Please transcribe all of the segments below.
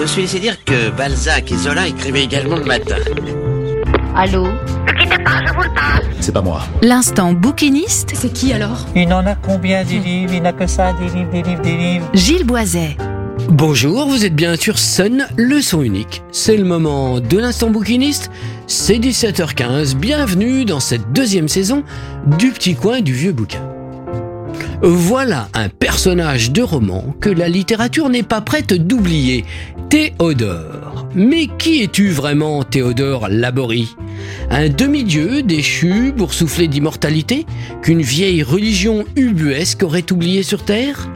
Je suis laissé dire que Balzac et Zola écrivaient également le matin. Allô C'est pas moi. L'instant bouquiniste, C'est qui alors? Il n'en a combien des livres? Il n'a que ça, des livres, des livres, des livres. Gilles Boiset. Bonjour, vous êtes bien sur Sun, le son unique. C'est le moment de l'instant bouquiniste. C'est 17h15. Bienvenue dans cette deuxième saison du petit coin du vieux bouquin. Voilà un personnage de roman que la littérature n'est pas prête d'oublier. Théodore. Mais qui es-tu vraiment, Théodore Laborie? Un demi-dieu déchu, boursouflé d'immortalité, qu'une vieille religion ubuesque aurait oublié sur Terre?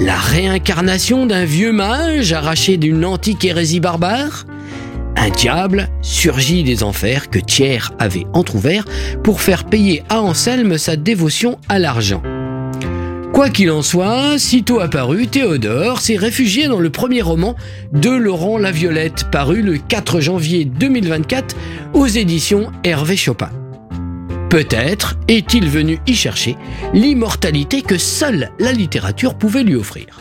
La réincarnation d'un vieux mage arraché d'une antique hérésie barbare? Un diable surgit des enfers que Thiers avait entr'ouvert pour faire payer à Anselme sa dévotion à l'argent. Quoi qu'il en soit, sitôt apparu, Théodore s'est réfugié dans le premier roman de Laurent Laviolette, paru le 4 janvier 2024 aux éditions Hervé Chopin. Peut-être est-il venu y chercher l'immortalité que seule la littérature pouvait lui offrir.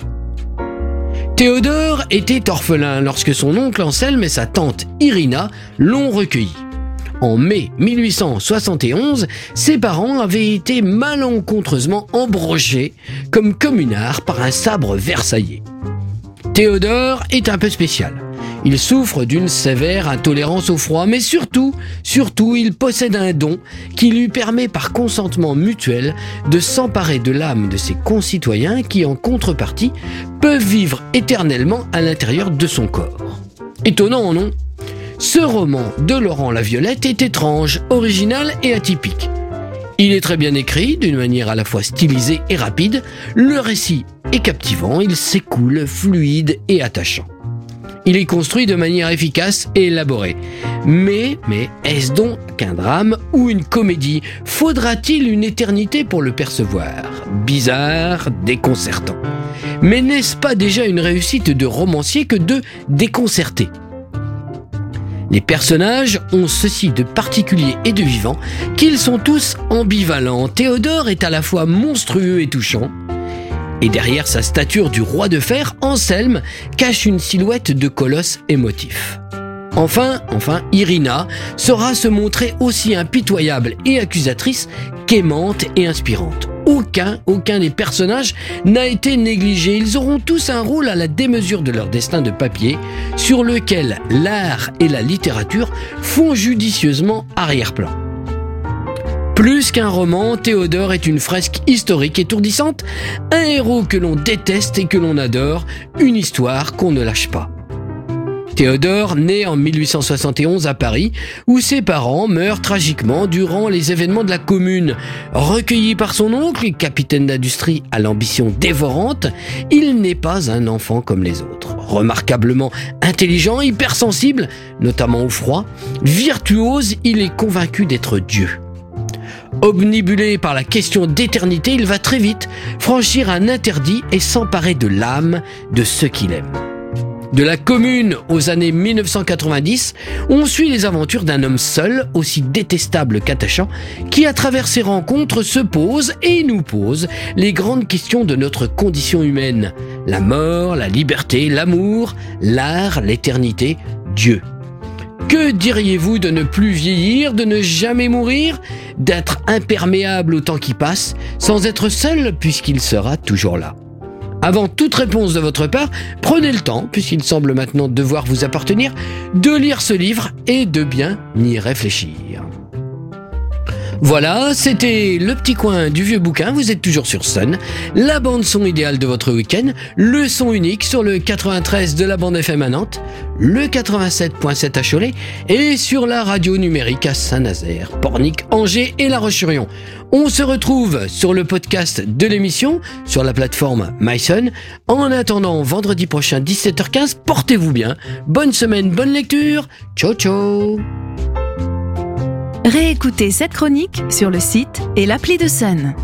Théodore était orphelin lorsque son oncle Anselme et sa tante Irina l'ont recueilli. En mai 1871, ses parents avaient été malencontreusement embrochés comme communards par un sabre versaillais. Théodore est un peu spécial. Il souffre d'une sévère intolérance au froid, mais surtout, surtout, il possède un don qui lui permet par consentement mutuel de s'emparer de l'âme de ses concitoyens qui, en contrepartie, peuvent vivre éternellement à l'intérieur de son corps. Étonnant, non? Ce roman de Laurent Laviolette est étrange, original et atypique. Il est très bien écrit, d'une manière à la fois stylisée et rapide. Le récit est captivant, il s'écoule, fluide et attachant. Il est construit de manière efficace et élaborée. Mais, mais, est-ce donc qu'un drame ou une comédie Faudra-t-il une éternité pour le percevoir? Bizarre, déconcertant. Mais n'est-ce pas déjà une réussite de romancier que de déconcerter? Les personnages ont ceci de particulier et de vivant qu'ils sont tous ambivalents. Théodore est à la fois monstrueux et touchant, et derrière sa stature du roi de fer, Anselme cache une silhouette de colosse émotif. Enfin, enfin, Irina saura se montrer aussi impitoyable et accusatrice qu'aimante et inspirante. Aucun, aucun des personnages n'a été négligé. Ils auront tous un rôle à la démesure de leur destin de papier, sur lequel l'art et la littérature font judicieusement arrière-plan. Plus qu'un roman, Théodore est une fresque historique étourdissante, un héros que l'on déteste et que l'on adore, une histoire qu'on ne lâche pas. Théodore naît en 1871 à Paris, où ses parents meurent tragiquement durant les événements de la Commune. Recueilli par son oncle, capitaine d'industrie à l'ambition dévorante, il n'est pas un enfant comme les autres. Remarquablement intelligent, hypersensible, notamment au froid, virtuose, il est convaincu d'être Dieu. Obnibulé par la question d'éternité, il va très vite franchir un interdit et s'emparer de l'âme de ceux qu'il aime. De la commune aux années 1990, on suit les aventures d'un homme seul, aussi détestable qu'attachant, qui à travers ses rencontres se pose et nous pose les grandes questions de notre condition humaine. La mort, la liberté, l'amour, l'art, l'éternité, Dieu. Que diriez-vous de ne plus vieillir, de ne jamais mourir, d'être imperméable au temps qui passe, sans être seul puisqu'il sera toujours là? Avant toute réponse de votre part, prenez le temps, puisqu'il semble maintenant devoir vous appartenir, de lire ce livre et de bien y réfléchir. Voilà, c'était le petit coin du vieux bouquin, vous êtes toujours sur Sun, la bande son idéale de votre week-end, le son unique sur le 93 de la bande FM à Nantes, le 87.7 à Cholet et sur la radio numérique à Saint-Nazaire, Pornic, Angers et La Roche-sur-Yon. On se retrouve sur le podcast de l'émission sur la plateforme MySun. En attendant vendredi prochain 17h15, portez-vous bien. Bonne semaine, bonne lecture. Ciao ciao. Réécoutez cette chronique sur le site et l'appli de Sun.